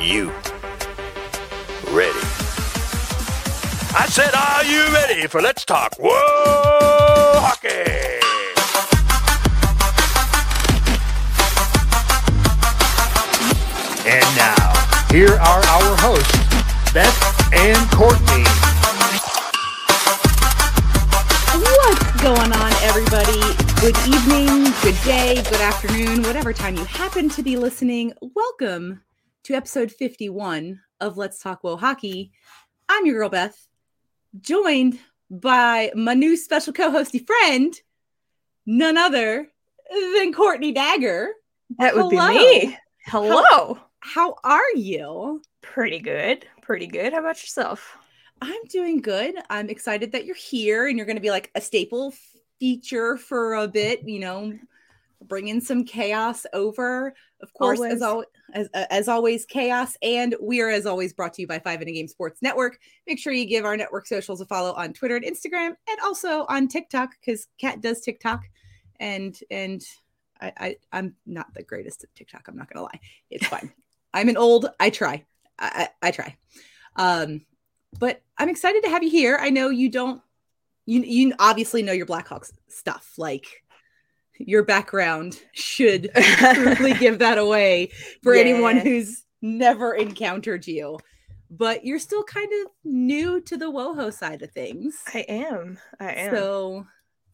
you ready? I said, are you ready for Let's Talk Whoa Hockey? And now, here are our hosts, Beth and Courtney. What's going on, everybody? Good evening, good day, good afternoon, whatever time you happen to be listening. Welcome to episode 51 of Let's Talk Whoa Hockey. I'm your girl, Beth, joined by my new special co hosty friend, none other than Courtney Dagger. That would Hello. be me. Hello. How are you? Pretty good. Pretty good. How about yourself? I'm doing good. I'm excited that you're here and you're going to be like a staple feature for a bit, you know, bringing some chaos over. Of course, as, Always. as, as always, chaos. And we are, as always, brought to you by Five in a Game Sports Network. Make sure you give our network socials a follow on Twitter and Instagram and also on TikTok because Kat does TikTok. And, and, I, I I'm not the greatest at TikTok. I'm not gonna lie. It's fine. I'm an old. I try. I, I, I try. Um, but I'm excited to have you here. I know you don't you you obviously know your Blackhawks stuff. Like your background should truly give that away for anyone who's never encountered you. But you're still kind of new to the WoHo side of things. I am. I am. So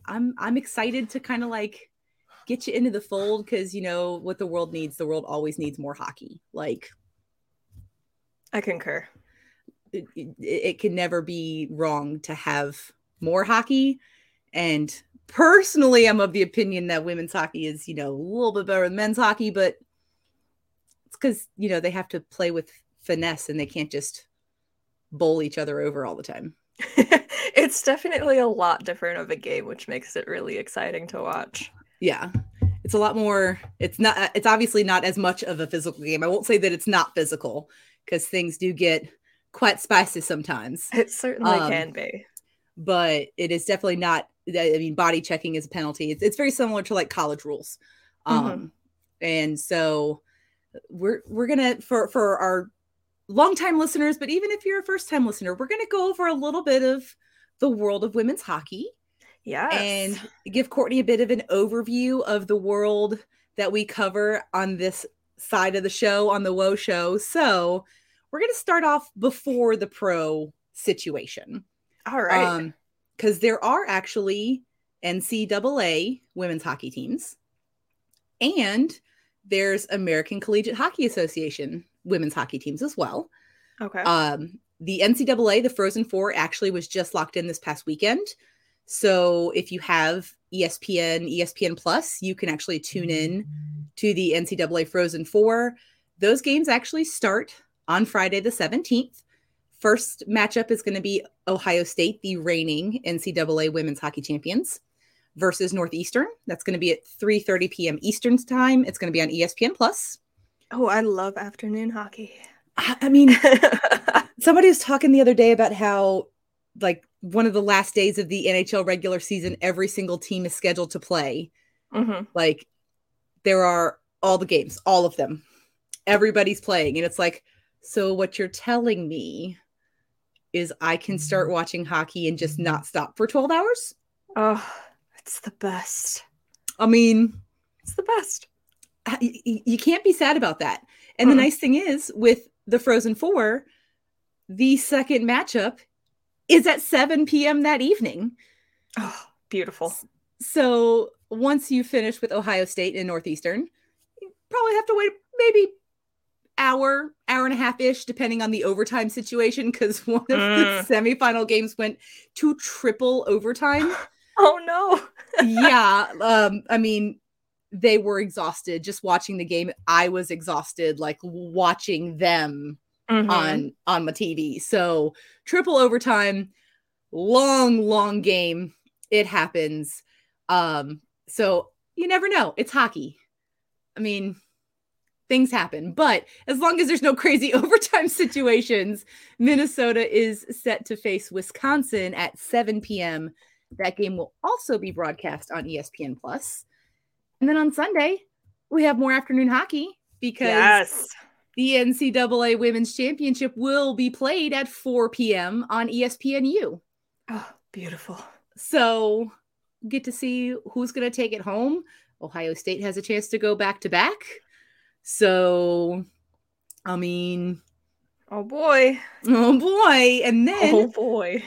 I'm I'm excited to kind of like get you into the fold because you know what the world needs. The world always needs more hockey. Like I concur. it, it, it can never be wrong to have more hockey. And personally, I'm of the opinion that women's hockey is, you know, a little bit better than men's hockey, but it's because, you know, they have to play with finesse and they can't just bowl each other over all the time. it's definitely a lot different of a game, which makes it really exciting to watch. Yeah. It's a lot more, it's not, it's obviously not as much of a physical game. I won't say that it's not physical because things do get quite spicy sometimes. It certainly Um, can be. But it is definitely not i mean body checking is a penalty. It's, it's very similar to like college rules. Um Mhm. and so we're we're gonna for for our longtime listeners but even if you're a first time listener we're gonna go over a little bit of the world of women's hockey Yeah, and give courtney a bit of an overview of the world that we cover on this side of the show on the WoShow. So we're gonna start off before the pro situation all right. um, because there are actually NCAA women's hockey teams, and there's American Collegiate Hockey Association women's hockey teams as well. okay. Um, the NCAA, the Frozen Four, actually was just locked in this past weekend. So if you have ESPN, ESPN Plus, you can actually tune in to the NCAA Frozen Four. Those games actually start on Friday the 17th. First matchup is going to be Ohio State, the reigning NCAA women's hockey champions, versus Northeastern. That's going to be at 3:30 p.m. Eastern time. It's going to be on ESPN Plus. oh, I love afternoon hockey. I I mean, somebody was talking the other day about how like one of the last days of the NHL regular season, every single team is scheduled to play. Mhm. Like there are all the games, all of them. Everybody's playing. And it's like, so what you're telling me is I can start mm. watching hockey and just not stop for 12 hours? Oh, it's the best. I mean, It's the best. Uh, y- y- you can't be sad about that. And the nice thing is with the Frozen Four, the second matchup is at 7 p.m. that evening. Oh, beautiful. So once you finish with Ohio State and Northeastern, you probably have to wait maybe hour, hour and a half ish, depending on the overtime situation, because one of Mm. the semifinal games went to triple overtime. Oh no. yeah. Um, I mean, they were exhausted just watching the game. I was exhausted, like watching them Mhm. on on my TV. So triple overtime, long, long game. It happens. Um, so you never know. It's hockey. I mean, things happen, but as long as there's no crazy overtime situations, Minnesota is set to face Wisconsin at 7 p.m. That game will also be broadcast on ESPN Plus. And then on Sunday, we have more afternoon hockey because Yes. the NCAA Women's Championship will be played at 4 p.m. on ESPNU. Oh, beautiful. So get to see who's going to take it home. Ohio State has a chance to go back to back. So, I mean, Oh boy. oh boy. And then Oh boy.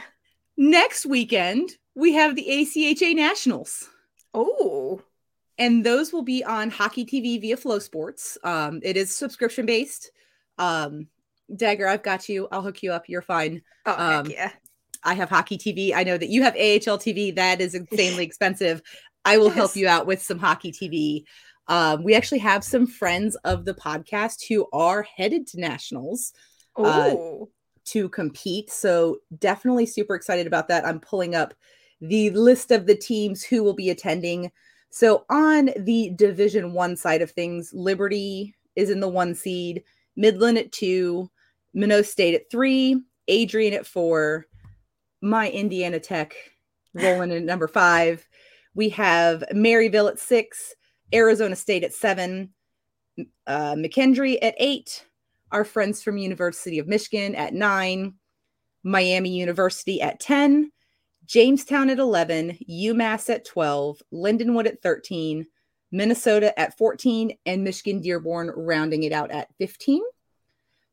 next weekend, we have the ACHA Nationals. Oh. and those will be on Hockey TV via Flo Sports. Um, it is subscription based. Um, Dagger, I've got you. I'll hook you up. You're fine. Oh Um, yeah. I have Hockey TV. I know that you have AHL TV. That is insanely expensive. I will help you out with some Hockey TV. Um, we actually have some friends of the podcast who are headed to nationals uh, to compete. So definitely super excited about that. I'm pulling up the list of the teams who will be attending. So on the Division One side of things, Liberty is in the one seed, Midland at two, Minot State at three, Adrian at four, my Indiana Tech rolling in at number five. We have Maryville at six, Arizona State at seven, uh, McKendree at eight, our friends from University of Michigan at 9, Miami University at 10, Jamestown at 11, UMass at 12, Lindenwood at 13, Minnesota at 14, and Michigan Dearborn rounding it out at 15.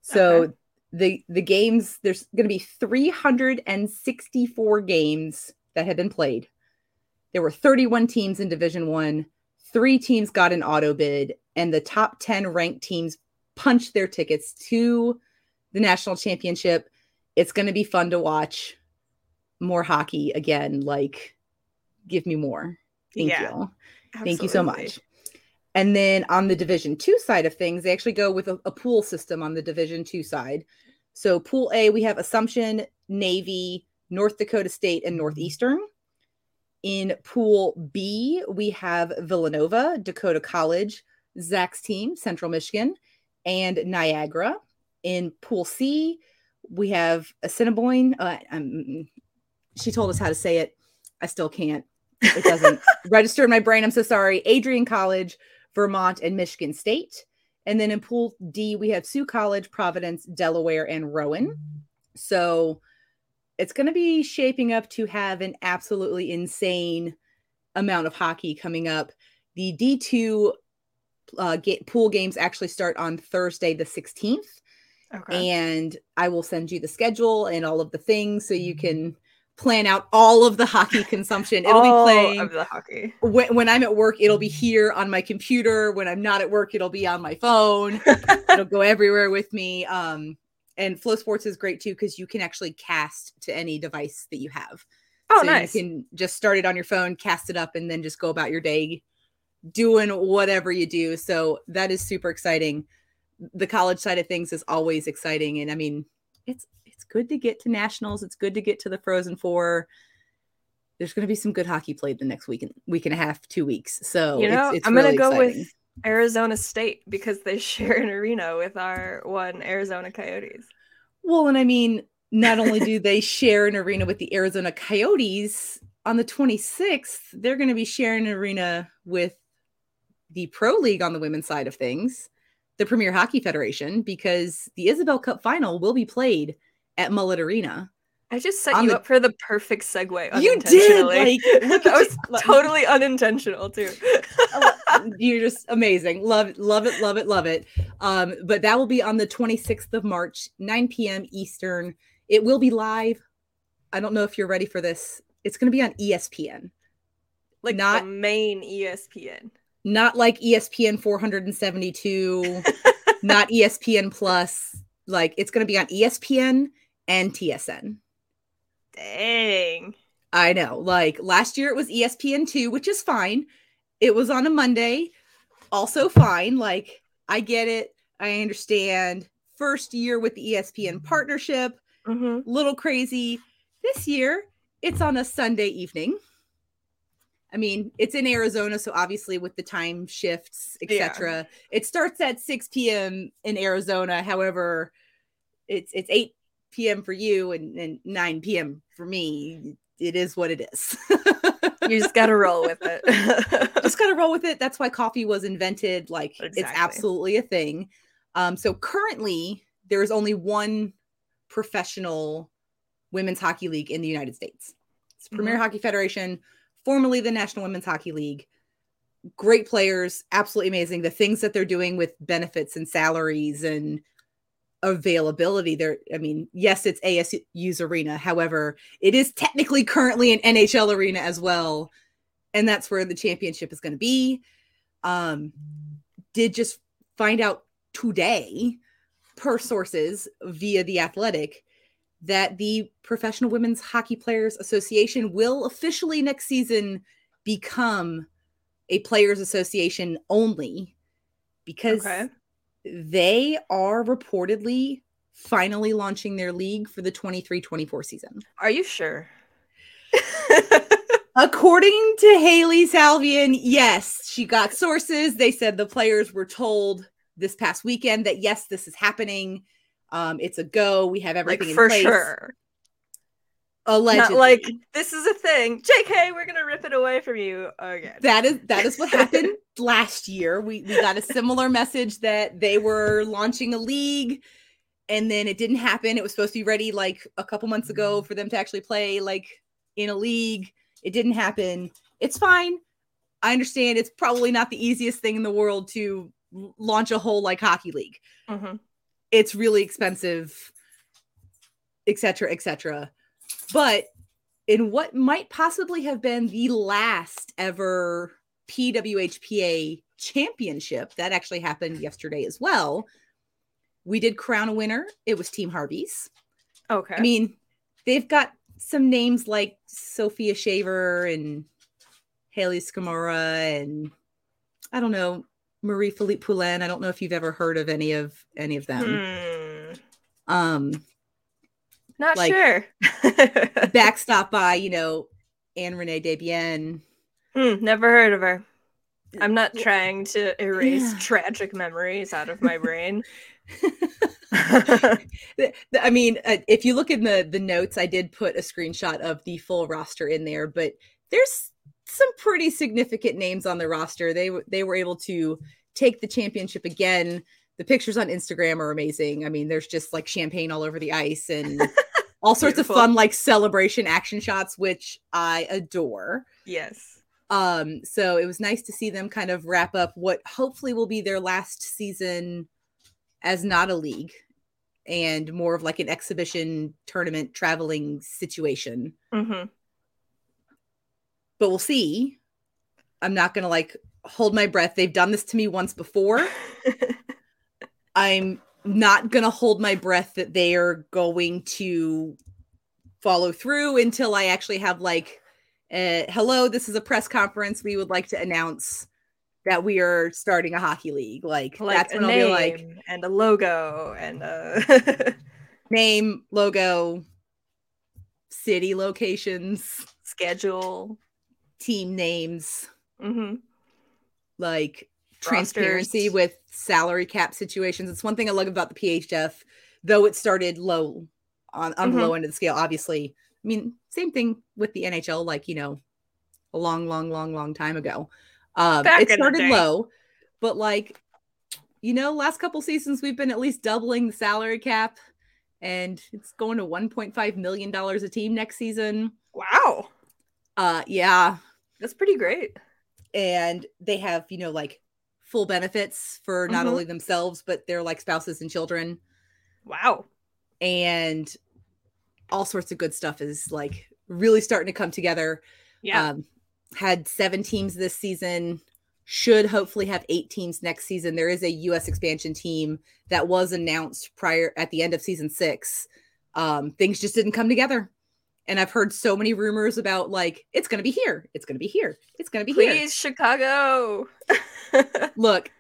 So Okay. the the games there's going to be 364 games that have been played. There were 31 teams in Division 1. 3 teams got an auto bid and the top 10 ranked teams punched their tickets to the national championship. It's going to be fun to watch more hockey again. Like, give me more. Thank Yeah, you. Thank you so much. And then on the Division Two side of things, they actually go with a, a pool system on the Division Two side. So, Pool A, we have Assumption, Navy, North Dakota State, and Northeastern. In Pool B, we have Villanova, Dakota College, Zach's team, Central Michigan, and Niagara. In Pool C, we have Assiniboine. Uh, um, she told us how to say it. I still can't. It doesn't register in my brain. I'm so sorry. Adrian College, Vermont, and Michigan State. And then in Pool D, we have Sioux College, Providence, Delaware, and Rowan. So it's going to be shaping up to have an absolutely insane amount of hockey coming up. The D2 uh, ga- pool games actually start on Thursday, the 16th. Okay. And I will send you the schedule and all of the things so you can plan out all of the hockey consumption. It'll be playing of the hockey. when, when I'm at work, it'll be here on my computer. When I'm not at work, it'll be on my phone. it'll go everywhere with me. Um, and Flo Sports is great too because you can actually cast to any device that you have. Oh, so nice. you can just start it on your phone, cast it up, and then just go about your day doing whatever you do. So that is super exciting. The college side of things is always exciting. And I mean, it's it's good to get to nationals. It's good to get to the Frozen Four. There's going to be some good hockey played the next week and week and a half, two weeks. So You know, it's I'm gonna go exciting. with Arizona State because they share an arena with our one Arizona Coyotes. Well, and I mean, not only do they share an arena with the Arizona Coyotes on the 26th, they're going to be sharing an arena with the Pro League on the women's side of things, the Premier Hockey Federation, because the Isobel Cup final will be played at Mullet Arena. I just set you the- up for the perfect segue. You did, like, that was you- totally unintentional too. You're just amazing. Love it, love it, love it, love it. Um, but that will be on the 26th of March, 9 p.m. Eastern. It will be live. I don't know if you're ready for this. It's going to be on ESPN. like Not- the main ESPN. not like ESPN 472, not ESPN Plus. Like it's going to be on ESPN and TSN. Dang. I know. Like last year it was E ESPN 2, which is fine. It was on a Monday, also fine. Like I get it. I understand. First year with the ESPN partnership, hmm little crazy. This year it's on a Sunday evening. I mean, it's in Arizona, so obviously with the time shifts, Yeah. etc. It starts at 6 p.m. in Arizona. However, it's it's 8 p.m. for you and, and 9 p.m. for me. It is what it is. You just gotta roll with it. just gotta roll with it. That's why coffee was invented. Like it's absolutely a thing. Um, so currently, there is only one professional women's hockey league in the United States. It's Premier Hockey Federation, formerly the National Women's Hockey League. Great players, absolutely amazing. The things that they're doing with benefits and salaries and availability there i mean yes it's asu's arena however it is technically currently an nhl arena as well and that's where the championship is going to be. Um did just find out today per sources via the athletic that the professional women's hockey players association will officially next season become a players association only because okay they are reportedly finally launching their league for the 23-24 season. Are you sure? According to Hailey Salvian, yes, she got sources. They said the players were told this past weekend that yes, this is happening. Um, it's a go. We have everything like, for place. sure. Allegedly. Not like this is a thing. JK, we're gonna rip it away from you again. That is that is what happened last year. We we got a similar message that they were launching a league and then it didn't happen. It was supposed to be ready like a couple months ago for them to actually play like in a league. It didn't happen. It's fine. I understand it's probably not the easiest thing in the world to launch a whole like hockey league. Mm-hmm. It's really expensive, etc., etc but in what might possibly have been the last ever PWHPA championship that actually happened yesterday as well, we did crown a winner. It was Team Harvey's. Okay. I mean, they've got some names like Sophia Shaver and Hayley Scamurra and I don't know Marie Philip Poulin. I don't know if you've ever heard of any of any of them. Hmm. Um, not like, sure. backstop by, you know, Ann Renée Desbiens. Hmm, never heard of her. I'm not trying to erase yeah. tragic memories out of my brain. I mean, uh, if you look in the the notes, I did put a screenshot of the full roster in there, but there's some pretty significant names on the roster. They they were able to take the championship again the pictures on Instagram are amazing. I mean, there's just like champagne all over the ice and all sorts of fun like celebration action shots, which I adore. Yes. Um, so it was nice to see them kind of wrap up what hopefully will be their last season as not a league and more of like an exhibition tournament traveling situation. Mm-hmm. But we'll see. I'm not gonna like hold my breath. They've done this to me once before. I'm not going to hold my breath that they are going to follow through until I actually have like, uh, hello, this is a press conference. We would like to announce that we are starting a hockey league. Like, like that's when I'll be like, and a logo and a name, logo, city locations, schedule, team names. Mm-hmm. Like, transparency with salary cap situations. It's one thing I love about the PHF, though it started low on, on mm-hmm. the low end of the scale. Obviously, I mean, same thing with the NHL, like, you know, a long, long, long, long time ago. Um, it started low, but like, you know, last couple seasons we've been at least doubling the salary cap, and it's going to 1.5 million dollars a team next season. Wow. Uh, yeah, that's pretty great. And they have, you know, like full benefits for not mm-hmm. only themselves but their like spouses and children. Wow. And all sorts of good stuff is like really starting to come together. Yeah. Um, had seven teams this season. Should hopefully have eight teams next season. There is a U.S. expansion team that was announced prior at the end of season six. Um, things just didn't come together and I've heard so many rumors about like it's going to be here, it's going to be here, it's going to be Please, here. Please, Chicago. Look,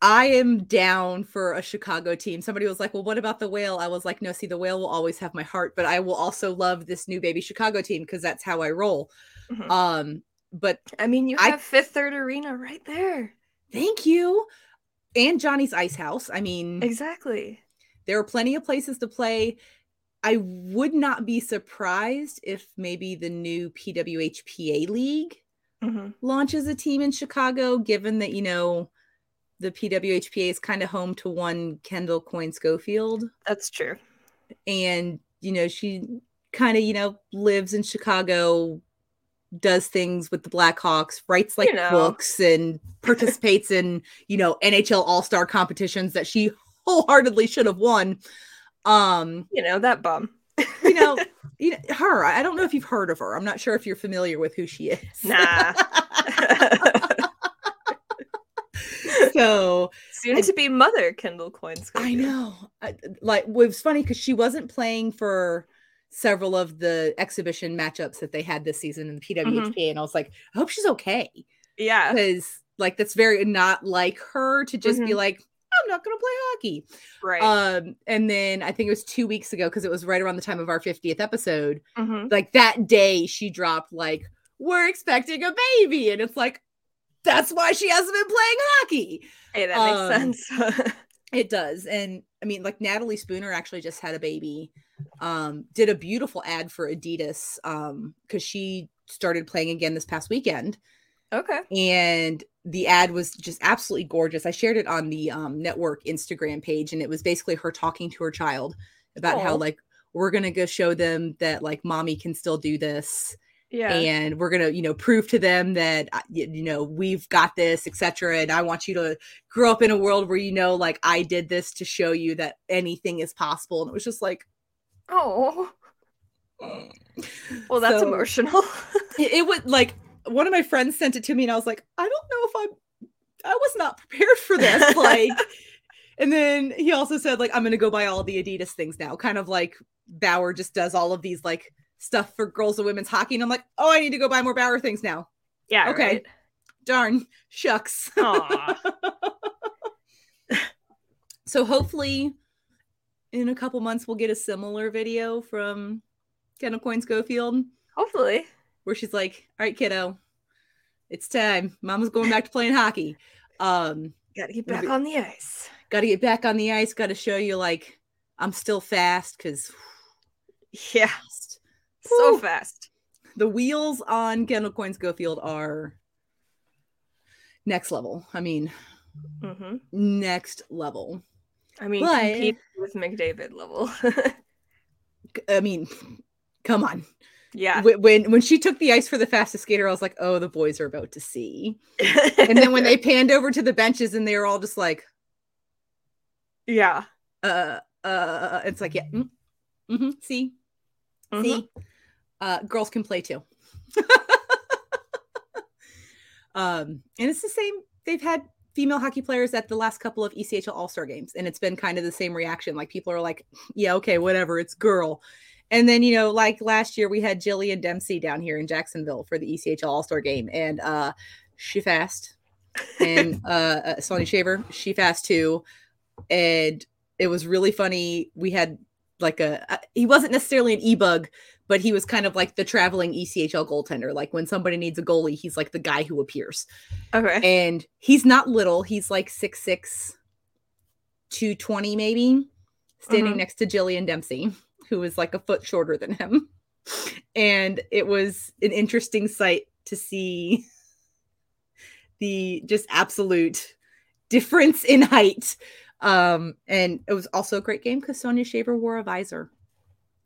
I am down for a Chicago team. Somebody was like, "Well, what about the whale?" I was like, "No, see, the whale will always have my heart, but I will also love this new baby Chicago team because that's how I roll." Mm-hmm. Um, but I mean, you have I, Fifth Third Arena right there. Thank you, and Johnny's Ice House. I mean, exactly. There are plenty of places to play. I would not be surprised if maybe the new PWHPA league mm-hmm. launches a team in Chicago, given that, you know, the PWHPA is kind of home to one Kendall Coyne Schofield. That's true. And, you know, she kind of, you know, lives in Chicago, does things with the Blackhawks, writes like You know. books and participates in, you know, NHL All-Star competitions that she wholeheartedly should have won. Um, You know, that bum. you know, you know, her. I don't know if you've heard of her. I'm not sure if you're familiar with who she is. Nah. so Soon to be mother, Kendall Coyne's. I know. I, like, it was funny because she wasn't playing for several of the exhibition matchups that they had this season in the PWHPA, and I was like, I hope she's okay Yeah. because, like, that's very not like her to just be Mhm. like, I'm not going to play hockey. Right. Um, and then I think it was two weeks ago because it was right around the time of our 50th episode. Mhm. Like that day, she dropped like, "We're expecting a baby," and it's like, that's why she hasn't been playing hockey. Hey, that um, makes sense. It does. And I mean, like Natalie Spooner actually just had a baby. Um, did a beautiful ad for Adidas um because she started playing again this past weekend. okay. And the ad was just absolutely gorgeous. I shared it on the um network Instagram page, and it was basically her talking to her child about how like we're gonna go show them that like mommy can still do this Yeah. and we're gonna you know prove to them that uh, you know we've got this etc and i want you to grow up in a world where you know like i did this to show you that anything is possible and it was just like oh. Well, that's So, emotional. it, it would like one of my friends sent it to me and i was like i don't know if i'm i was not prepared for this like and then he also said like i'm gonna go buy all the adidas things now kind of like bauer just does all of these like stuff for girls and women's hockey and i'm like oh i need to go buy more bauer things now yeah. okay. Right. darn shucks so hopefully in a couple months we'll get a similar video from Kendall Coyne Schofield Hopefully. Where she's like, All right, kiddo, it's time. Mama's going back to playing hockey. Um, Gotta get back be- on the ice. gotta get back on the ice, gotta show you like I'm still fast because Yeah. So Whew. fast. the wheels on Kendall Coyne Schofield are next level. I mean, mm-hmm. next level. I mean, But- compete with McDavid level. I mean, come on. Yeah. When when she took the ice for the fastest skater, I was like, oh, the boys are about to see. And then when they panned over to the benches and they were all just like, yeah. uh, uh, it's like, yeah, mm, hmm see, Mhm. see, uh, girls can play too. um, and it's the same. They've had female hockey players at the last couple of ECHL All Star games, and it's been kind of the same reaction. Like people are like, yeah, okay, whatever, it's girl. And then you know, like last year, we had Jillian Dempsey down here in Jacksonville for the E ECHL All Star game, and uh, she fast, and uh, uh, Sonia Shaver, she fast too, and it was really funny. We had like a uh, he wasn't necessarily an e-bug but he was kind of like the traveling E ECHL goaltender like when somebody needs a goalie he's like the guy who appears Okay. and he's not little he's like 6'6 220 maybe standing Mhm. next to Jillian Dempsey who is like a foot shorter than him and it was an interesting sight to see the just absolute difference in height um and it was also a great game because Sonia Shaver wore a visor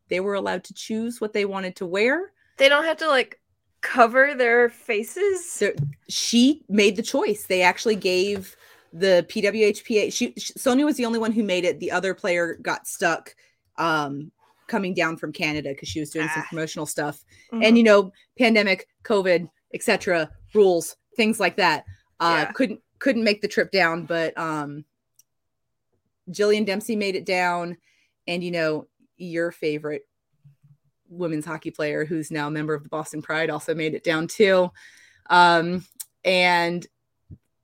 they were allowed to choose what they wanted to wear They don't have to like cover their faces. so she made the choice. They actually gave the PWHPA. She, she Sonia was the only one who made it. The other player got stuck um coming down from Canada because she was doing some Ah. promotional stuff. Mhm. And you know, pandemic, COVID, etc. rules, things like that. Uh Yeah. couldn't couldn't make the trip down, but um Jillian Dempsey made it down and you know, your favorite women's hockey player who's now a member of the Boston Pride also made it down too. Um, and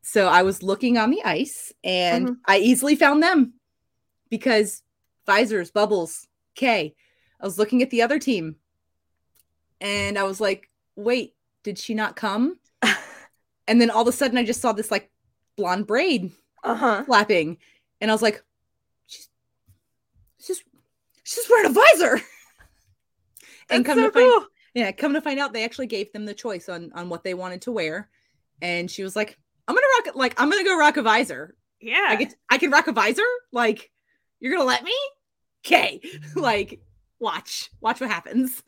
so I was looking on the ice and Mhm. I easily found them because visors, bubbles, K. I was looking at the other team and I was like, wait, did she not come? And then all of a sudden I just saw this like blonde braid uh-huh. flapping. And I was like, she's she's she's wearing a visor. and That's come so to find yeah, come to find out they actually gave them the choice on on what they wanted to wear. And she was like, I'm gonna rock it like I'm gonna go rock a visor. Yeah. I get I can rock a visor? Like, you're gonna let me? Okay. like, watch. Watch what happens.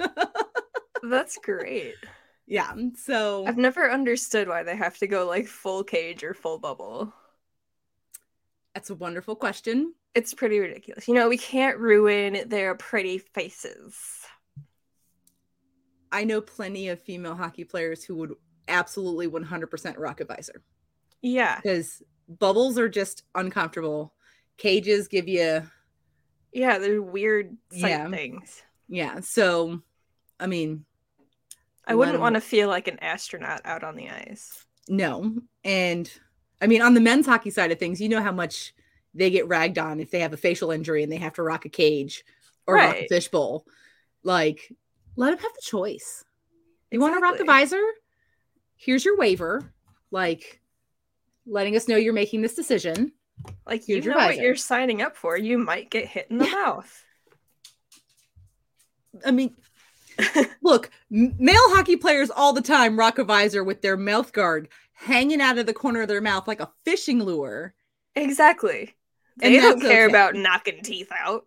That's great. yeah. So I've never understood why they have to go like full cage or full bubble. that's a wonderful question. It's pretty ridiculous. You know, we can't ruin their pretty faces. I know plenty of female hockey players who would absolutely 100% rock a visor Yeah. because bubbles are just uncomfortable. Cages give you, Yeah, they're weird Yeah. things. yeah. So, I mean, I wouldn't want to feel like an astronaut out on the ice. no. And I mean, on the men's hockey side of things, you know how much they get ragged on if they have a facial injury and they have to rock a cage or rock a fishbowl. Like, let them have the choice. You want to rock the visor? Here's your waiver. Like, letting us know you're making this decision. Like you know what you're signing up for. You might get hit in the Yeah. mouth. I mean, look, male hockey players all the time rock a visor with their mouth guard hanging out of the corner of their mouth like a fishing lure. Exactly. And They don't care okay. about knocking teeth out.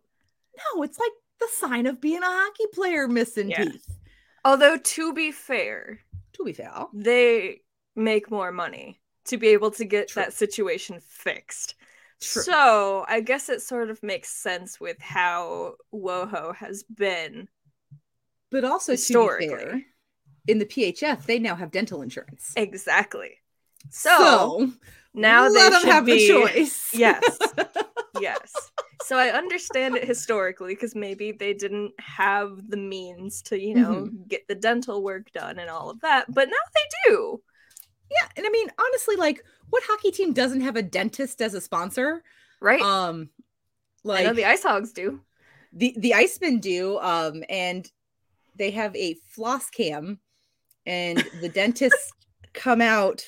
No, it's like the sign of being a hockey player missing Yeah. teeth. Although to be fair, To be fair. they make more money to be able to get True. that situation fixed. True. So I guess it sort of makes sense with how WoHo has been. But also, Historically. in the PHF, they now have dental insurance. Exactly. So, now let they them have be, the choice. Yes. yes. So I understand it historically because maybe they didn't have the means to, you know, Mm-hmm. get the dental work done and all of that, but now they do. Yeah, and I mean, honestly, like, what hockey team doesn't have a dentist as a sponsor? Right? Um, like I know the Ice Hogs do. the the Icemen do, um, and they have a floss cam, and the dentists come out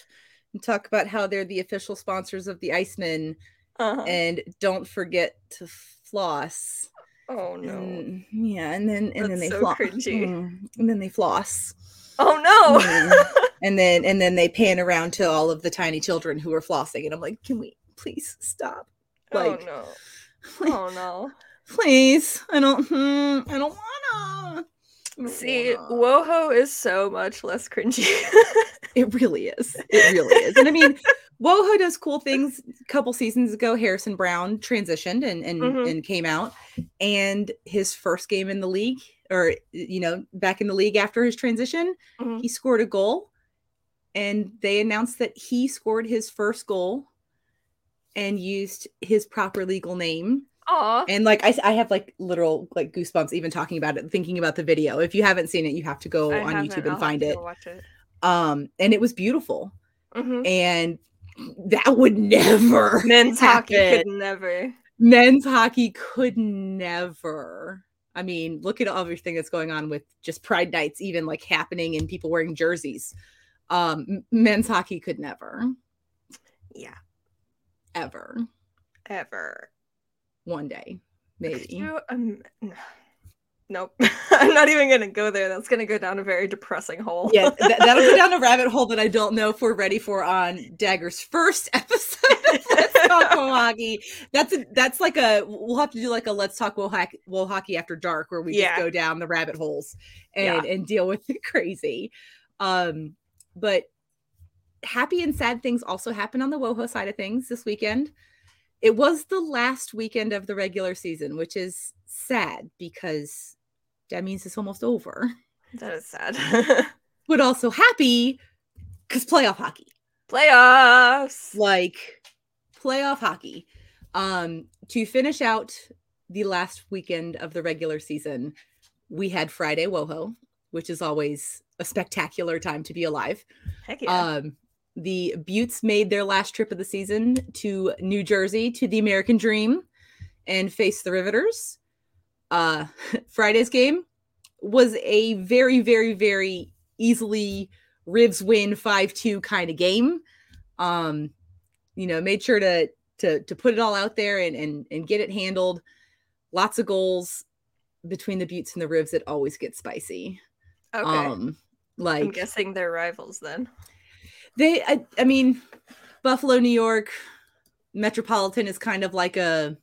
and talk about how they're the official sponsors of the Icemen, Uh-huh. and don't forget to floss. oh no. And, yeah, and then and then they so floss, cringy. and then they floss, Oh no. Mm. and then and then they pan around to all of the tiny children who are flossing, and I'm like, can we please stop? oh Like, no. Oh no. please, I don't, hmm, I don't wanna. I don't See, wanna. WoHo is so much less cringy. It really is. It really is. And I mean, WoHo does cool things. A couple seasons ago, Harrison Browne transitioned and and, Mhm. and came out, and his first game in the league, or you know, back in the league after his transition, Mhm. he scored a goal, and they announced that he scored his first goal, and used his proper legal name. Aw. And like I, I have like literal like goosebumps even talking about it, thinking about the video. If you haven't seen it, you have to go I on. YouTube I'll and find it. Watch it. Um, and it was beautiful Mhm. and that would never Men's hockey could never. men's hockey could never i mean look at everything that's going on with just pride nights even like happening and people wearing jerseys. Um men's hockey could never. Yeah. ever. Ever. one day maybe. you, um, nope. I'm not even gonna go there. That's gonna go down a very depressing hole. yeah th- that'll go down a rabbit hole that i don't know if we're ready for on dagger's first episode of let's talk Wo hockey that's a, that's like a we'll have to do like a let's talk Wo hockey, Wo hockey after dark where we Yeah. just go down the rabbit holes and and deal with the crazy um but happy and sad things also happen on the woho side of things this weekend it was the last weekend of the regular season which is sad because that means it's almost over that is sad. but also happy because playoff hockey Playoffs. like playoff hockey um to finish out the last weekend of the regular season we had friday woho which is always a spectacular time to be alive Heck yeah. um the beauts made their last trip of the season to new jersey to the american dream and face the riveters uh friday's game was a very very very easily rivs win 5-2 kind of game um you know made sure to to to put it all out there and and, and get it handled lots of goals between the beauts and the rivs it always gets spicy okay. um like I'm guessing they're rivals then. They I, I mean buffalo new york Metropolitan is kind of like a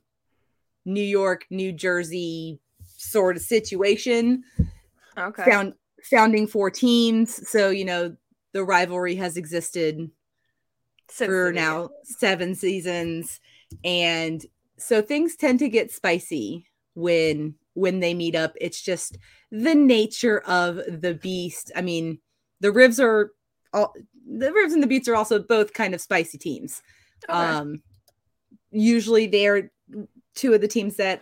New York, New Jersey sort of situation. Okay. Found founding four teams, so you know the rivalry has existed Since for now seven seasons. And so things tend to get spicy when when they meet up. It's just the nature of the beast. I mean the rivs are all the rivs and the beauts are also both kind of spicy teams Okay. um usually they're two of the teams that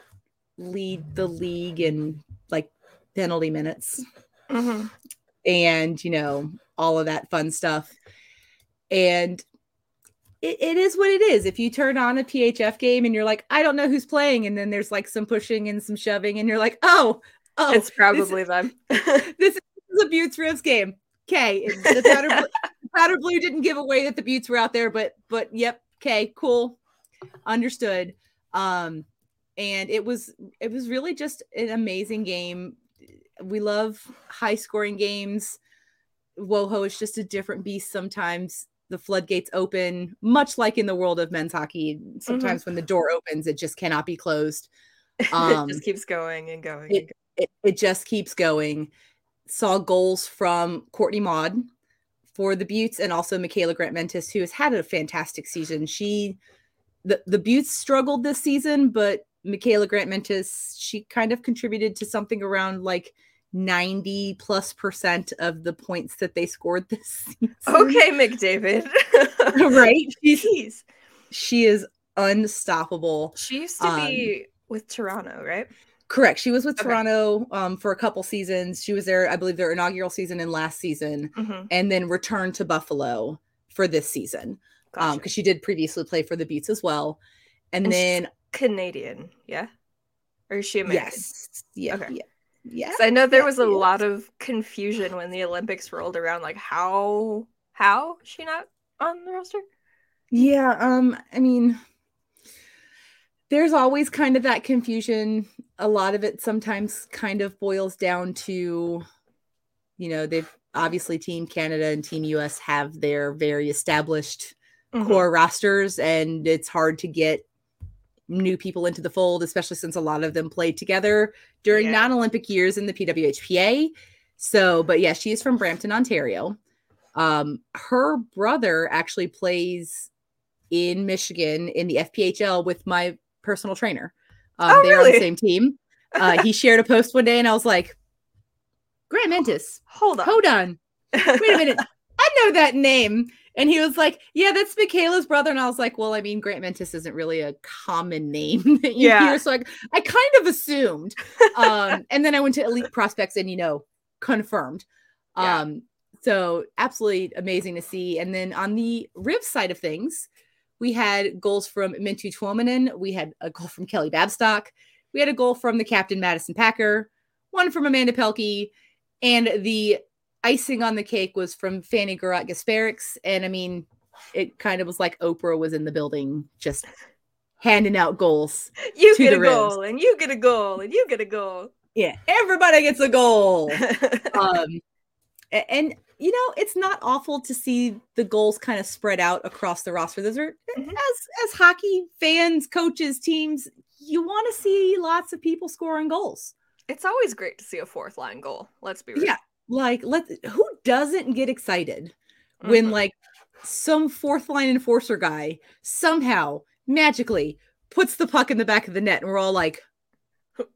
lead the league in like penalty minutes Mhm. and you know all of that fun stuff and it, it is what it is if you turn on a phf game and you're like i don't know who's playing and then there's like some pushing and some shoving and you're like oh oh it's probably them. this is a beauts rivs game okay the blue, powder blue didn't give away that the beauts were out there but but yep okay cool. Understood. Um and it was it was really just an amazing game. We love high scoring games. Woho is just a different beast sometimes. The floodgates open much like in the world of men's hockey. Sometimes when the door opens it just cannot be closed. Um, it just keeps going and going. it- and going. it, it just keeps going. Saw goals from Courtney Maud for the Beauts and also Mikyla Grant Mentis, who has had a fantastic season. She the, the Beauts struggled this season, but Mikyla Grant Mentis, she kind of contributed to something around like 90 plus percent of the points that they scored this season. Okay, McDavid. right? She's, Jeez. she is unstoppable. She used to Um, be with Toronto, right? Correct. She was with Okay. Toronto um, for a couple seasons. She was there, I believe, their inaugural season and last season. Mm-hmm. and then returned to Buffalo for this season um because she did previously play for the Beauts as well. And, And then Canadian, yeah? Or is she American? yes, yeah, Okay. yeah. 'Cause I know there Yeah, was a yes. lot of confusion when the Olympics rolled around. Like, how how she not on the roster? Yeah, um, I mean, there's always kind of that confusion. A lot of it sometimes kind of boils down to, you know, they've obviously Team Canada and Team US have their very established Mhm. core rosters, and it's hard to get new people into the fold, especially since a lot of them played together during Yeah. non-Olympic years in the PWHPA. So, but yeah, she is from Brampton, Ontario. Um, her brother actually plays in Michigan in the FPHL with my personal trainer. Um, Oh, they're on the same team. Uh, he shared a post one day, and I was like, "Grant Mentis, Hold on. hold on, wait a minute, I know that name." And he was like, "Yeah, that's Mikyla's brother." And I was like, "Well, I mean, Grant Mentis isn't really a common name that you Yeah. hear, so I, I kind of assumed." Um, and then I went to Elite Prospects, and you know, confirmed. Yeah. Um, so absolutely amazing to see. And then on the Riv side of things, we had goals from Minttu Tuominen. We had a goal from Kelly Babstock. We had a goal from the captain Madison Packer, one from Amanda Pelkey, and the icing on the cake was from Fanni Garát Gasparics. And I mean, it kind of was like Oprah was in the building just handing out goals. you get a rivs. goal, and you get a goal, and you get a goal. Yeah, everybody gets a goal. um and you know it's not awful to see the goals kind of spread out across the roster those are Mhm. as as hockey fans coaches teams you want to see lots of people scoring goals it's always great to see a fourth line goal. Let's be real. yeah like let's. who doesn't get excited when Mhm. like some fourth line enforcer guy somehow magically puts the puck in the back of the net and we're all like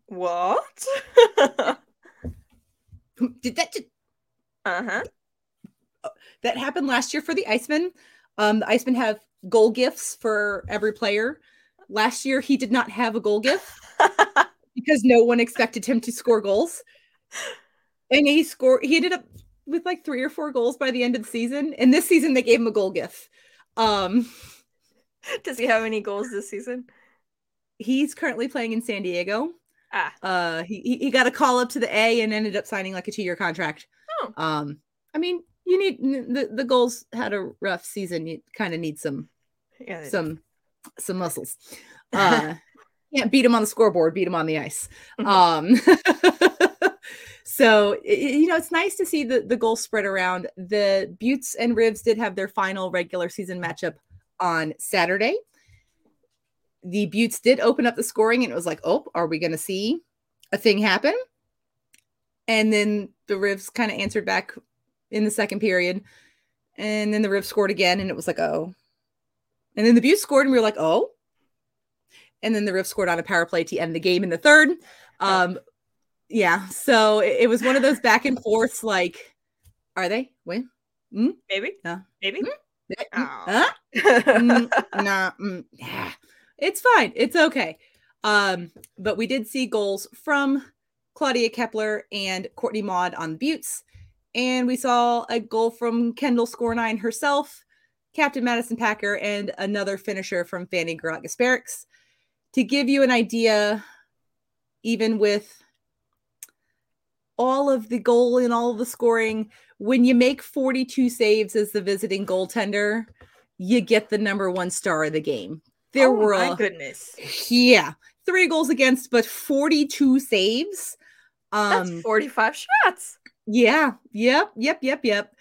what? did that just uh huh. That happened last year for the Icemen. Um, the Icemen have goal gifts for every player. Last year, he did not have a goal gift because no one expected him to score goals, and he scored. He ended up with like three or four goals by the end of the season. And this season, they gave him a goal gift. Um, Does he have any goals this season? he's currently playing in San Diego. Ah, Uh, he he- got a call up to the A and ended up signing like a two year contract. Oh. Um, I mean, you need the the Gulls had a rough season. You kind of need some yeah. some some muscles. Uh can't beat him on the scoreboard, beat him on the ice. Mhm. Um so i- i- you know it's nice to see the the goals spread around. The Beauts and Rivs did have their final regular season matchup on Saturday. the Beauts did open up the scoring, and it was like, oh, are we going to see a thing happen? And then the Rivs kind of answered back in the second period. And then the Rivs scored again, and it was like, oh. And then the Beauts scored, and we were like, oh. And then the Rivs scored on a power play to end the game in the third. Um, yeah. So it, it was one of those back and forths, like, are they? When? Mm? Maybe. No. Maybe. Mm? Oh. Huh? Mm, nah, mm, yeah. It's fine. It's okay. Um, but we did see goals from Claudia Kepler and Courtney Maud on the Beauts. And we saw a goal from Kendall Score Nine herself, Captain Madison Packer, and another finisher from Fanni Garát Gasparics. To give you an idea, even with all of the goal and all of the scoring, when you make 42 saves as the visiting goaltender, you get the number one star of the game. There oh were my a- goodness. yeah, three goals against, but 42 saves. That's Um, 45 shots. Yeah, yep, yep, yep, yep.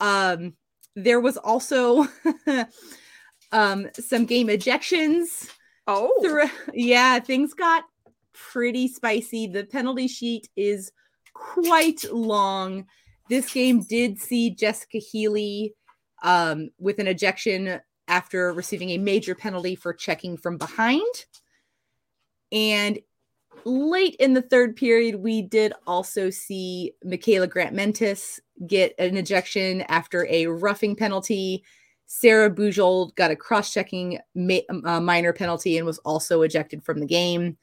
Um, there was also um some game ejections. Oh. Through, yeah, things got pretty spicy. The penalty sheet is quite long. This game did see Jessica Healy um, with an ejection after receiving a major penalty for checking from behind. And late in the third period, we did also see Mikyla Grant Mentis get an ejection after a roughing penalty. Sarah Bujold got a cross checking ma- uh, minor penalty and was also ejected from the game.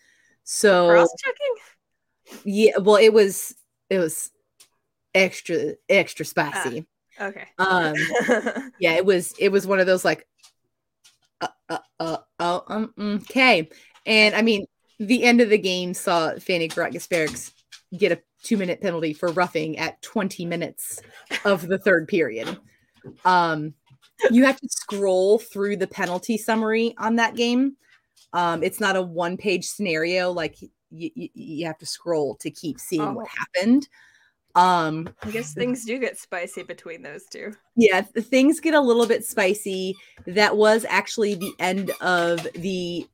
So, Cross checking? yeah, well, it was, it was extra, extra spicy. Okay. Um, yeah, it was it was one of those like uh, uh, uh, oh, um, okay. And I mean, the end of the game saw Fanni Gasparics get a two minute penalty for roughing at 20 minutes of the third period. Um, you have to scroll through the penalty summary on that game. Um, it's not a one page scenario, like you, you, you have to scroll to keep seeing what Oh. happened. Um, I guess things do get spicy between those two. yeah, th- things get a little bit spicy. That was actually the end of the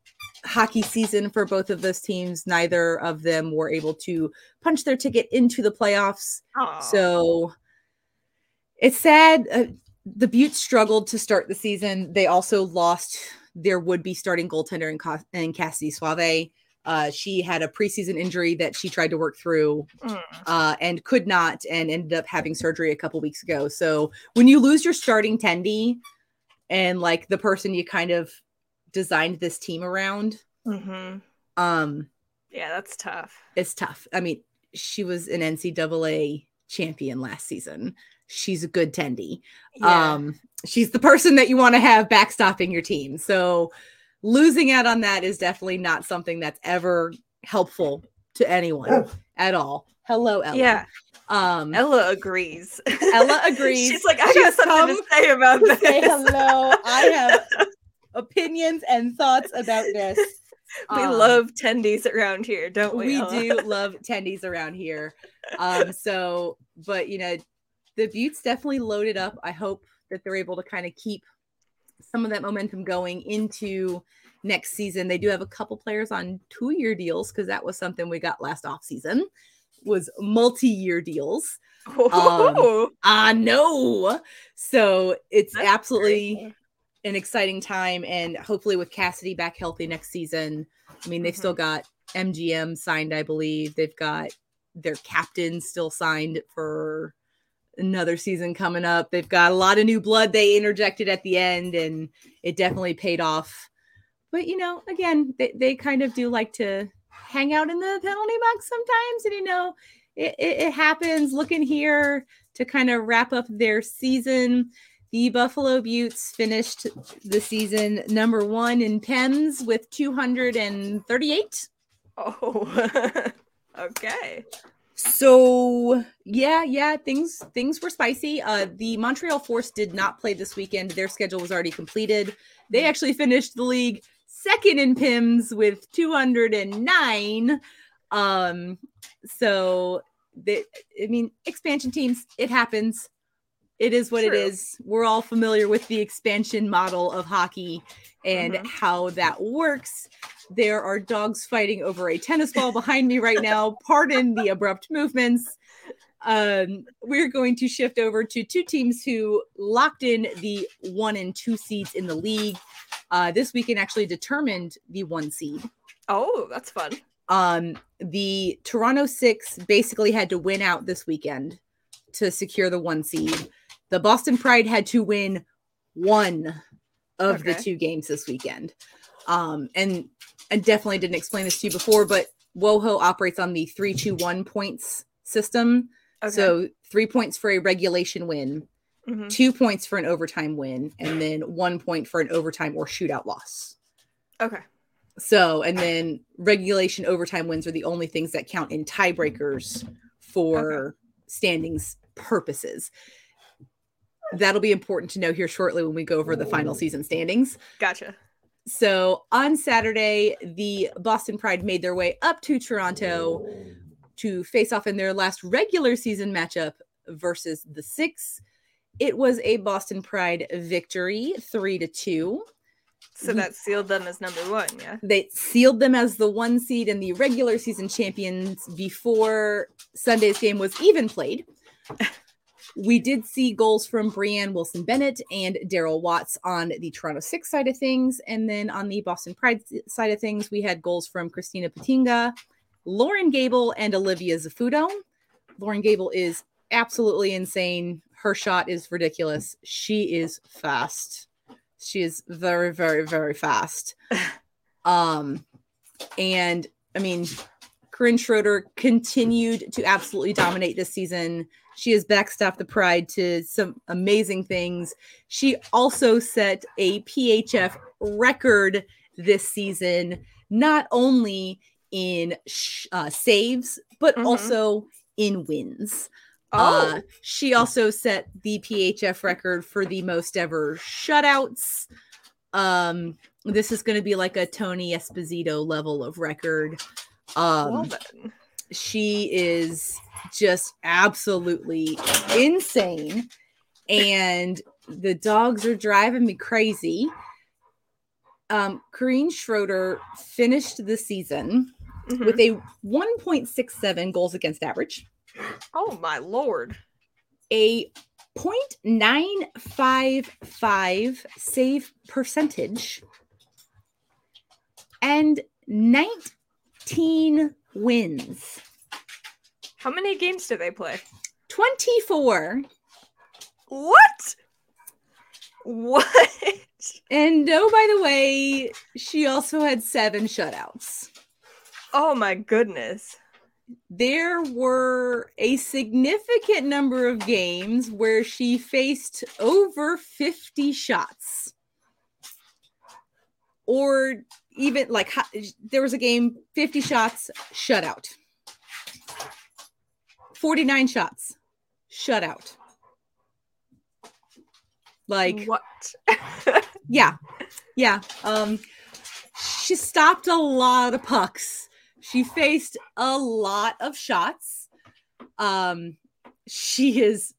hockey season for both of those teams. Neither of them were able to punch their ticket into the playoffs. Oh. So it's sad. Uh, the Beauts struggled to start the season. They also lost their would-be starting goaltender in, Ca- in Kassidy Sauvé. Uh, she had a preseason injury that she tried to work through Mm. uh, and could not and ended up having surgery a couple weeks ago. So when you lose your starting tendy and like the person you kind of designed this team around, Mhm. um, Yeah, that's tough. it's tough. I mean, she was an NCAA champion last season. She's a good tendy. Yeah. Um, she's the person that you want to have backstopping your team. So losing out on that is definitely not something that's ever helpful to anyone at all. Hello, Ella. yeah. Um, Ella agrees. Ella agrees. She's like, I She's got something to say about to this. say hello. I have opinions and thoughts about this. we Um, love tendies around here, don't we? we do love tendies around here. Um, so, but you know, the Beauts definitely loaded up. I hope that they're able to kind of keep some of that momentum going into next season. They do have a couple players on two-year deals because that was something we got last off season was multi-year deals. Oh, I know. So it's That's absolutely great. An exciting time and hopefully with Kassidy back healthy next season. I mean, they've still Mhm. got MGM signed, I believe. They've got their captain still signed for another season coming up. They've got a lot of new blood they interjected at the end and it definitely paid off. But you know, again, they, they kind of do like to hang out in the penalty box sometimes and you know, it, it, it happens. Looking here to kind of wrap up their season. The Buffalo Beauts finished the season number one in PIMS with 238. oh, okay. So yeah, yeah, things things were spicy. Uh the Montreal Force did not play this weekend. Their schedule was already completed. They actually finished the league second in PIMS with 209. Um so they I mean expansion teams, it happens. It is what True. it is. We're all familiar with the expansion model of hockey and Mhm. how that works. There are dogs fighting over a tennis ball behind me right now. Pardon the abrupt movements. Um, we're going to shift over to two teams who locked in the one and two seeds in the league. Uh, this weekend actually determined the one seed. Oh, that's fun. Um, the Toronto Six basically had to win out this weekend to secure the one seed. The Boston Pride had to win one of the two games this weekend. Um, and I definitely didn't explain this to you before, but WoHo operates on the three, two, one points system. Okay. So three points for a regulation win, Mhm. two points for an overtime win, and then one point for an overtime or shootout loss. okay. So, and then regulation overtime wins are the only things that count in tiebreakers for standings purposes. That'll be important to know here shortly when we go over the final season standings. Gotcha. So, on Saturday, the Boston Pride made their way up to Toronto to face off in their last regular season matchup versus the Six. It was a Boston Pride victory, three to two. So that sealed them as number one, yeah. they sealed them as the one seed and the regular season champions before Sunday's game was even played. We did see goals from Brianne Wilson Bennett and Daryl Watts on the Toronto Six side of things. And then on the Boston Pride side of things, we had goals from Christina Putigna, Loren Gabel, and Olivia Zafuto. Loren Gabel is absolutely insane. Her shot is ridiculous. She is fast. She is very, very, very fast. Um, and I mean, Corinne Schroeder continued to absolutely dominate this season. She has backstopped the pride to some amazing things. She also set a PHF record this season, not only in sh- uh, saves, but Mhm. also in wins. Oh, Uh, she also set the PHF record for the most ever shutouts. Um, this is going to be like a Tony Esposito level of record. Um, well. She is just absolutely insane, and the dogs are driving me crazy. Um, Corinne Schroeder finished the season Mhm. with a 1.67 goals against average. Oh my lord. a 0.955 save percentage and 19 wins. How many games do they play? 24. What? What? And oh, by the way, she also had seven shutouts. Oh my goodness. There were a significant number of games where she faced over 50 shots. Or even like there was a game 50 shots shutout. 49 shots shutout. Like what? yeah. Yeah. Um she stopped a lot of pucks. She faced a lot of shots. Um she is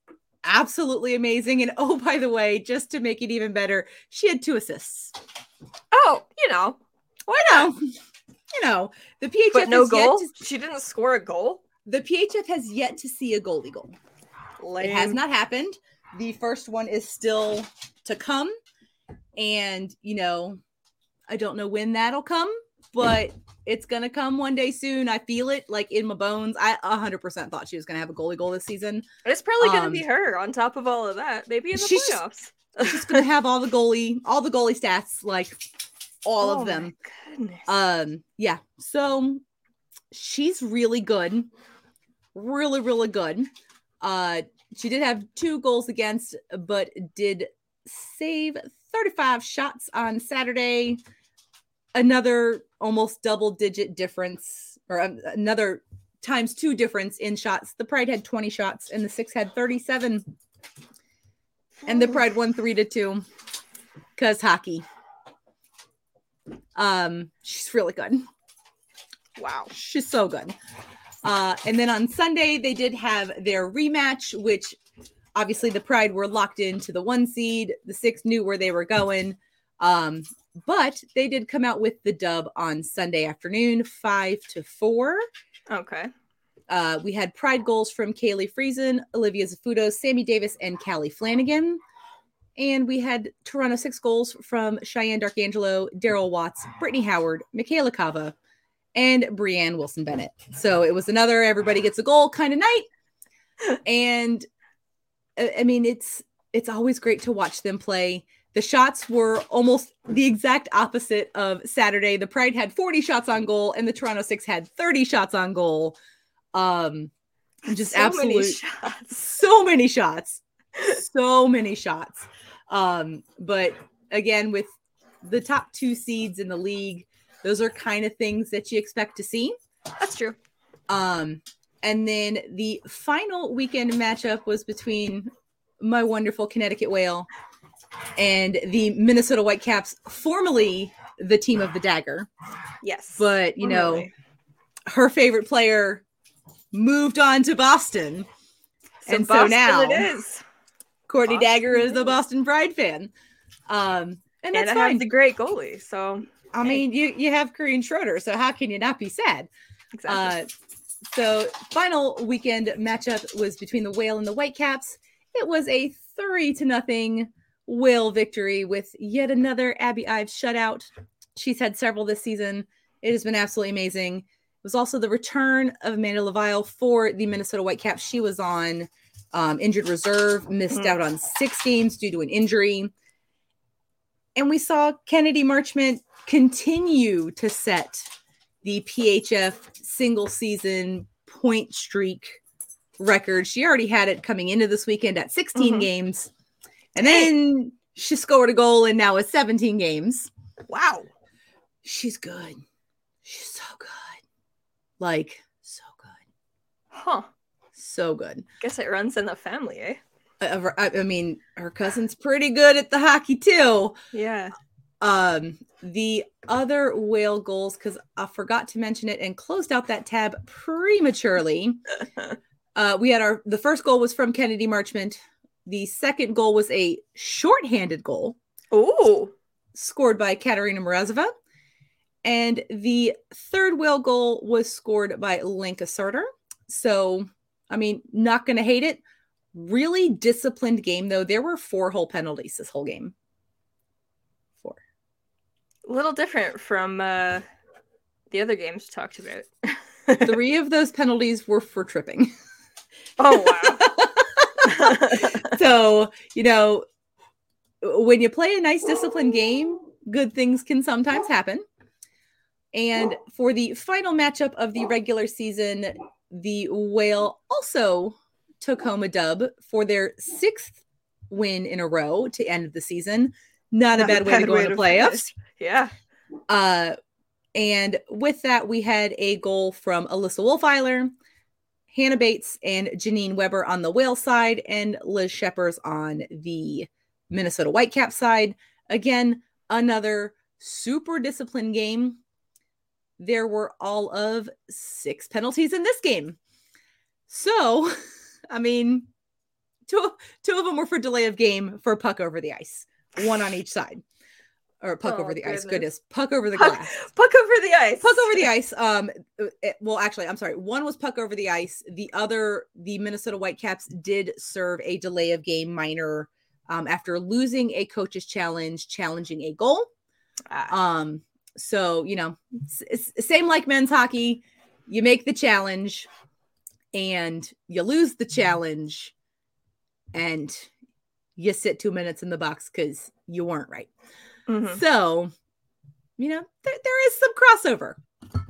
absolutely amazing and oh by the way, just to make it even better, she had two assists. oh, you know. Not? know, you know, the PHF But no has yet goal? to- She didn't score a goal? the PHF has yet to see a goalie goal. It has not happened. The first one is still to come. And, you know, I don't know when that'll come, but it's going to come one day soon. I feel it like in my bones. I 100% thought she was going to have a goalie goal this season. It's probably gonna Um, be her on top of all of that. Maybe in the she's just- playoffs. She's going to have all the goalie, all the goalie stats, like all Oh of them. Um, yeah. So she's really good. Really, really good. Uh she did have two goals against, but did save 35 shots on Saturday. Another almost double digit difference, or um, another times two difference in shots. The Pride had 20 shots and the Six had 37. And the Pride won three to two because hockey. Um, she's really good. Wow. She's so good. Uh, and then on Sunday, they did have their rematch, which obviously the Pride were locked into the one seed. The six knew where they were going. Um, but they did come out with the dub on Sunday afternoon, five to four. Okay. Uh, we had pride goals from Kaylee Friesen, Olivia Zafuto, Sammy Davis, and Kali Flanagan. And we had Toronto six goals from Shiann Darkangelo, Daryl Watts, Brittany Howard, Michela Cava, and Brianne Wilson Bennett. So it was another everybody gets a goal kind of night. And I I mean, it's it's always great to watch them play. The shots were almost the exact opposite of Saturday. The Pride had 40 shots on goal, and the Toronto Six had 30 shots on goal. Um, just So many shots. so many shots so many shots um but again with the top two seeds in the league those are kind of things that you expect to see That's true. um and then the final weekend matchup was between my wonderful connecticut whale and the minnesota whitecaps formerly the team of the dagger Yes. but you know her favorite player moved on to boston and so now- it is. Courtney Boston Dagger is the. Boston Pride fan. Um, and that's and I fine. have the great goalie. So I mean, you you have Corinne Schroeder, so how can you not be sad? exactly. Uh, so final weekend matchup was between the Whale and the Whitecaps. It was a three to nothing Whale victory with yet another Abbie Ives shutout. She's had several this season. It has been absolutely amazing. It was also the return of Amanda Leveille for the Minnesota Whitecaps. She was on um, injured reserve, missed Mhm. out on six games due to an injury. And we saw Kennedy Marchment continue to set the PHF single season point streak record. She already had it coming into this weekend at 16 Mhm. games. And then she scored a goal and now it's 17 games. wow. She's good. She's so good. Like, so good. Huh. So good. Guess it runs in the family, eh? I, I- I mean, her cousin's pretty good at the hockey too. Yeah. Um, the other whale goals, because I forgot to mention it and closed out that tab prematurely. Uh, we had our the first goal was from Kennedy Marchment. The second goal was a shorthanded goal Oh, scored by Kateřina Mrázová. And the third whale goal was scored by Lenka Serdar. So, I mean, not going to hate it. Really disciplined game, though. There were four whole penalties this whole game. Four. A little different from uh the other games we talked about. Three of those penalties were for tripping. oh wow. so, you know, when you play a nice disciplined game, good things can sometimes happen. And for the final matchup of the regular season, the Whale also took home a dub for their sixth win in a row to end the season. Not a bad way to go into playoffs. Yeah. Uh, and with that, we had a goal from Alyssa Wohlfeiler, Hannah Bates, and Janine Weber on the whale side, and Liz Schepers on the Minnesota Whitecap side. Again, another super disciplined game. There were all of six penalties in this game. So, I mean, two, two of them were for delay of game for puck over the ice, one on each side. Or puck Oh, over the ice. goodness. Goodness. Puck over the Puck- glass Puck over the ice. puck over the ice um it- well actually i'm sorry one was puck over the ice the other the minnesota whitecaps did serve a delay of game minor um, after losing a coach's challenge challenging a goal Ah, um so you know it's, it's same like men's hockey you make the challenge and you lose the challenge and you sit two minutes in the box because you weren't right mhm. so, you know, there, there is some crossover.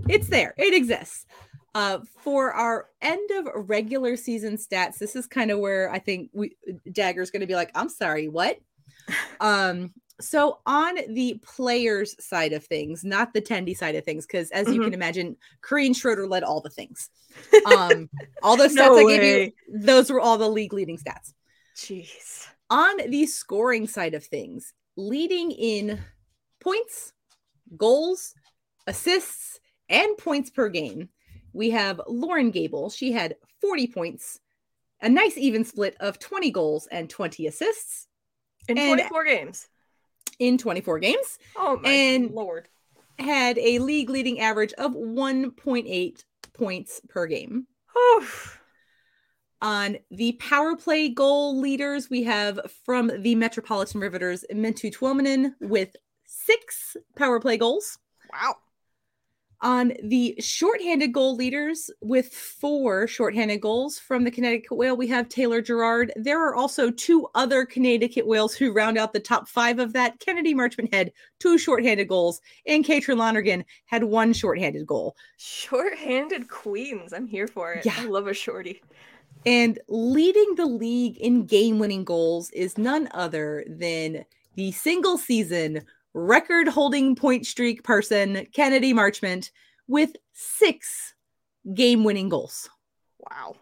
It's there. It exists. Uh, for our end of regular season stats, this is kind of where I think we Dagger's going to be like, "I'm sorry, what?" um, so on the players side of things, not the tendy side of things, because as you Mhm. can imagine, Corinne Schroeder led all the things. Um, all those stats No I gave you, those were all the league leading stats Jeez. on the scoring side of things, leading in points, goals, assists, and points per game, we have Loren Gabel. She had 40 points, a nice even split of 20 goals and 20 assists In And- 24 games. In 24 games, Oh my And- lord. had a league leading average of 1.8 points per game. Oof. On the power play goal leaders, we have from the Metropolitan Riveters, Minttu Tuominen with six power play goals. Wow. On the shorthanded goal leaders with four shorthanded goals from the Connecticut Whale, we have Taylor Girard. There are also two other Connecticut Whales who round out the top five of that. Kennedy Marchment had two shorthanded goals, and Katrin Lonergan had one shorthanded goal. Short-handed queens. I'm here for it. I love a shorty. And leading the league in game winning goals is none other than the single season record holding point streak person, Kennedy Marchment, with six game winning goals. Wow.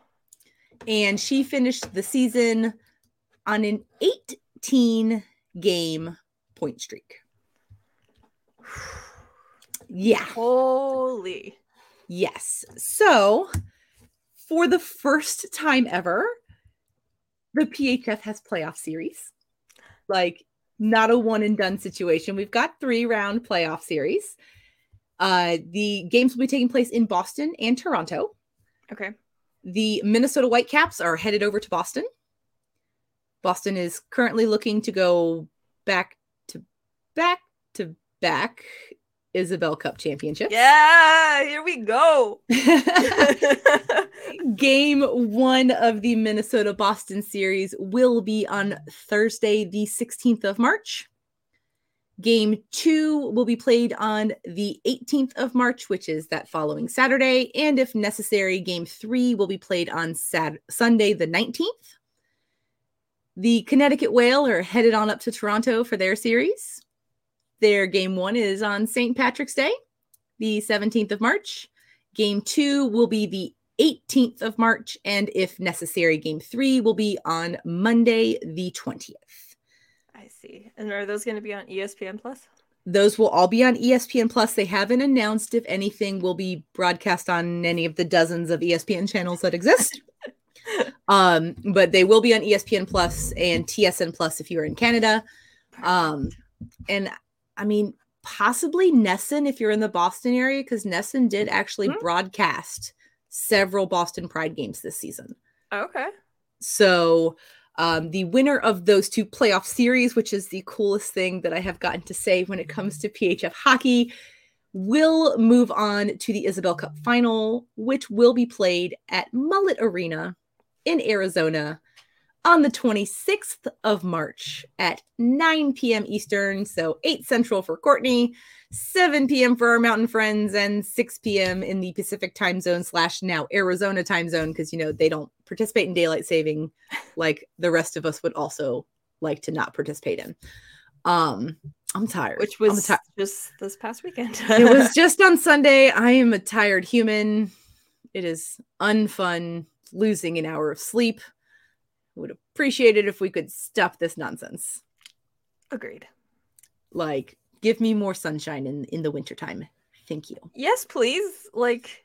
And she finished the season on an 18 game point streak. Yeah. Holy. Yes. So, for the first time ever, the PHF has playoff series. Like, not a one and done situation. We've got three round playoff series. Uh, the games will be taking place in Boston and Toronto. Okay. The Minnesota Whitecaps are headed over to Boston. Boston is currently looking to go back to back to back Isobel Cup Championship. Yeah, here we go. Game one of the Minnesota Boston series will be on Thursday, the 16th of March. Game two will be played on the 18th of March, which is that following Saturday. And if necessary, game three will be played on Sat- Sunday, the 19th. The Connecticut Whale are headed on up to Toronto for their series. Their game one is on St. Patrick's Day, the 17th of March. Game two will be the 18th of March. And if necessary, game three will be on Monday, the 20th. I see. And are those going to be on ESPN Plus? Those will all be on ESPN Plus. They haven't announced if anything will be broadcast on any of the dozens of ESPN channels that exist. um, but they will be on ESPN Plus and TSN Plus if you're in Canada. Um, and I mean, possibly NESN if you're in the Boston area, because NESN did actually Hmm. broadcast several Boston Pride games this season. okay. So um, the winner of those two playoff series, which is the coolest thing that I have gotten to say when it comes to PHF hockey, will move on to the Isobel Cup final, which will be played at Mullet Arena in Arizona on the 26th of March at 9 p.m. Eastern, so 8 Central for Courtney, 7 p.m. for our mountain friends, and 6 p.m. in the Pacific time zone slash now Arizona time zone because you know they don't participate in daylight saving like the rest of us would also like to not participate in. Um, I'm tired. Which was ti- just this past weekend. it was just on Sunday. I am a tired human. It is unfun losing an hour of sleep. Would appreciate it if we could stop this nonsense. agreed. Like, give me more sunshine in in the wintertime. Thank you. Yes, please. Like,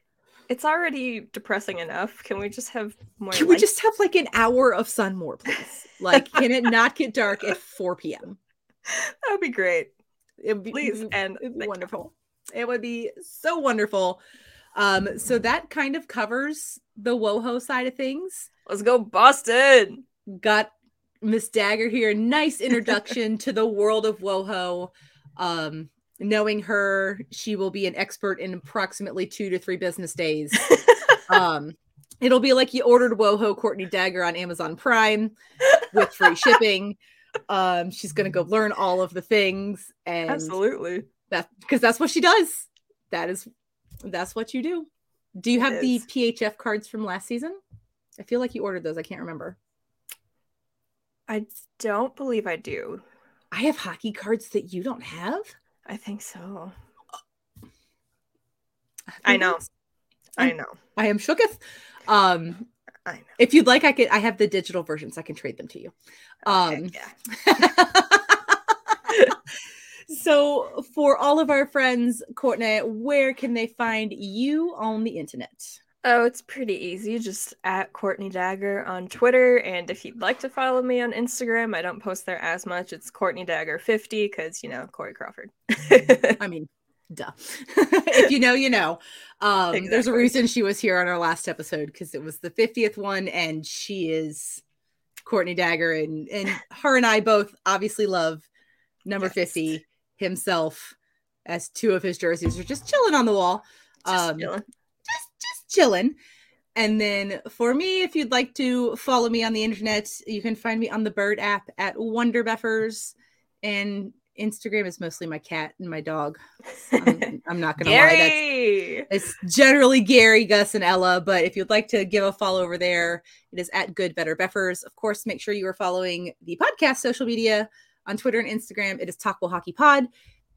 it's already depressing enough. Can we just have more? Can we just have like an hour of sun more, please? Like, can it not get dark at 4 p.m.? That would be great. It would be, Please, and it'd be thank you. wonderful. It would be so wonderful. Um, so that kind of covers the WoHo side of things. Let's go, Boston. got Miss Dagger here. Nice introduction to the world of WoHo. Um, knowing her, she will be an expert in approximately two to three business days. Um, it'll be like you ordered WoHo Courtney Dagger on Amazon Prime with free shipping. Um, she's gonna go learn all of the things and Absolutely. that because that's what she does. That is that's what you do. Do you have the. PHF cards from last season? I feel like you ordered those. I can't remember. I don't believe I do. I have hockey cards that you don't have. I think so. have I know. I know. I am shooketh. Um, I know. if you'd like, I could. I have the digital versions. I can trade them to you. Okay, Um, yeah. so, for all of our friends, Courtney, where can they find you on the internet? Oh, it's pretty easy. Just at Courtney Dagger on Twitter. And if you'd like to follow me on Instagram, I don't post there as much. It's Courtney Dagger50 because, you know, Corey Crawford. I mean, duh. if you know, you know. Um, exactly. There's a reason she was here on our last episode because it was the 50th one and she is Courtney Dagger. And, and her and I both obviously love number yes. 50 himself as two of his jerseys are just chilling on the wall. Just um, chilling chilling. And then for me, if you'd like to follow me on the internet, you can find me on the Bird app at Wonder Beffers. And Instagram is mostly my cat and my dog. I'm, I'm not gonna lie. That's it's generally Gary, Gus, and Ella. But if you'd like to give a follow over there, it is at Good Better Beffers. Of course, make sure you are following the podcast social media on Twitter and Instagram. It is Talk Hockey Pod.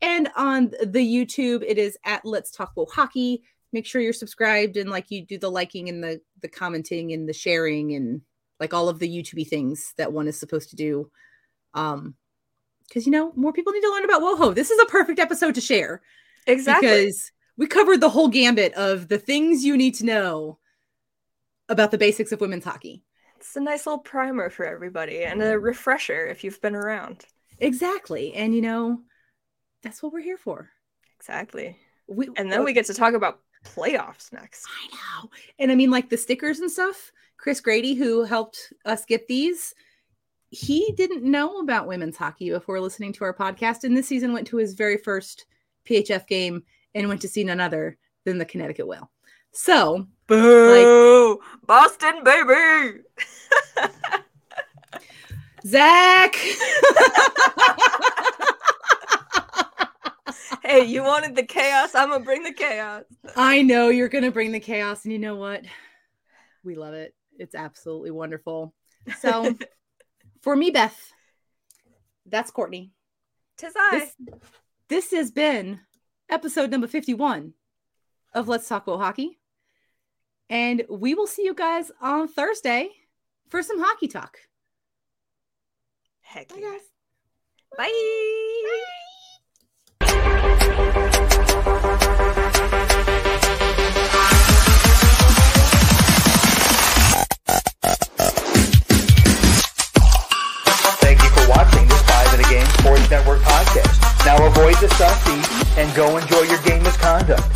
And on the YouTube, it is at Let's Talk Hockey make sure you're subscribed and like you do the liking and the the commenting and the sharing and like all of the YouTube things that one is supposed to do. Um, because you know more people need to learn about WoHo. This is a perfect episode to share. Exactly. Because we covered the whole gambit of the things you need to know about the basics of women's hockey. It's a nice little primer for everybody and a refresher if you've been around. Exactly. And you know, that's what we're here for. Exactly. We, and then we get to talk about playoffs next. I know. And I mean, like the stickers and stuff, Chris Grady, who helped us get these, he didn't know about women's hockey before listening to our podcast. And this season went to his very first PHF game and went to see none other than the Connecticut Whale. So, boo, like, Boston, baby. Zach. hey, you wanted the chaos. I'm gonna bring the chaos. I know you're gonna bring the chaos, and you know what? We love it. It's absolutely wonderful. So, for me, Beth, that's Courtney. Tis I. This, this has been episode number 51 of Let's Talk About Hockey. And we will see you guys on Thursday for some hockey talk. Heck Bye, yeah. guys. Bye. Bye. Sports Network podcast. Now avoid the sussy and go enjoy your game misconduct.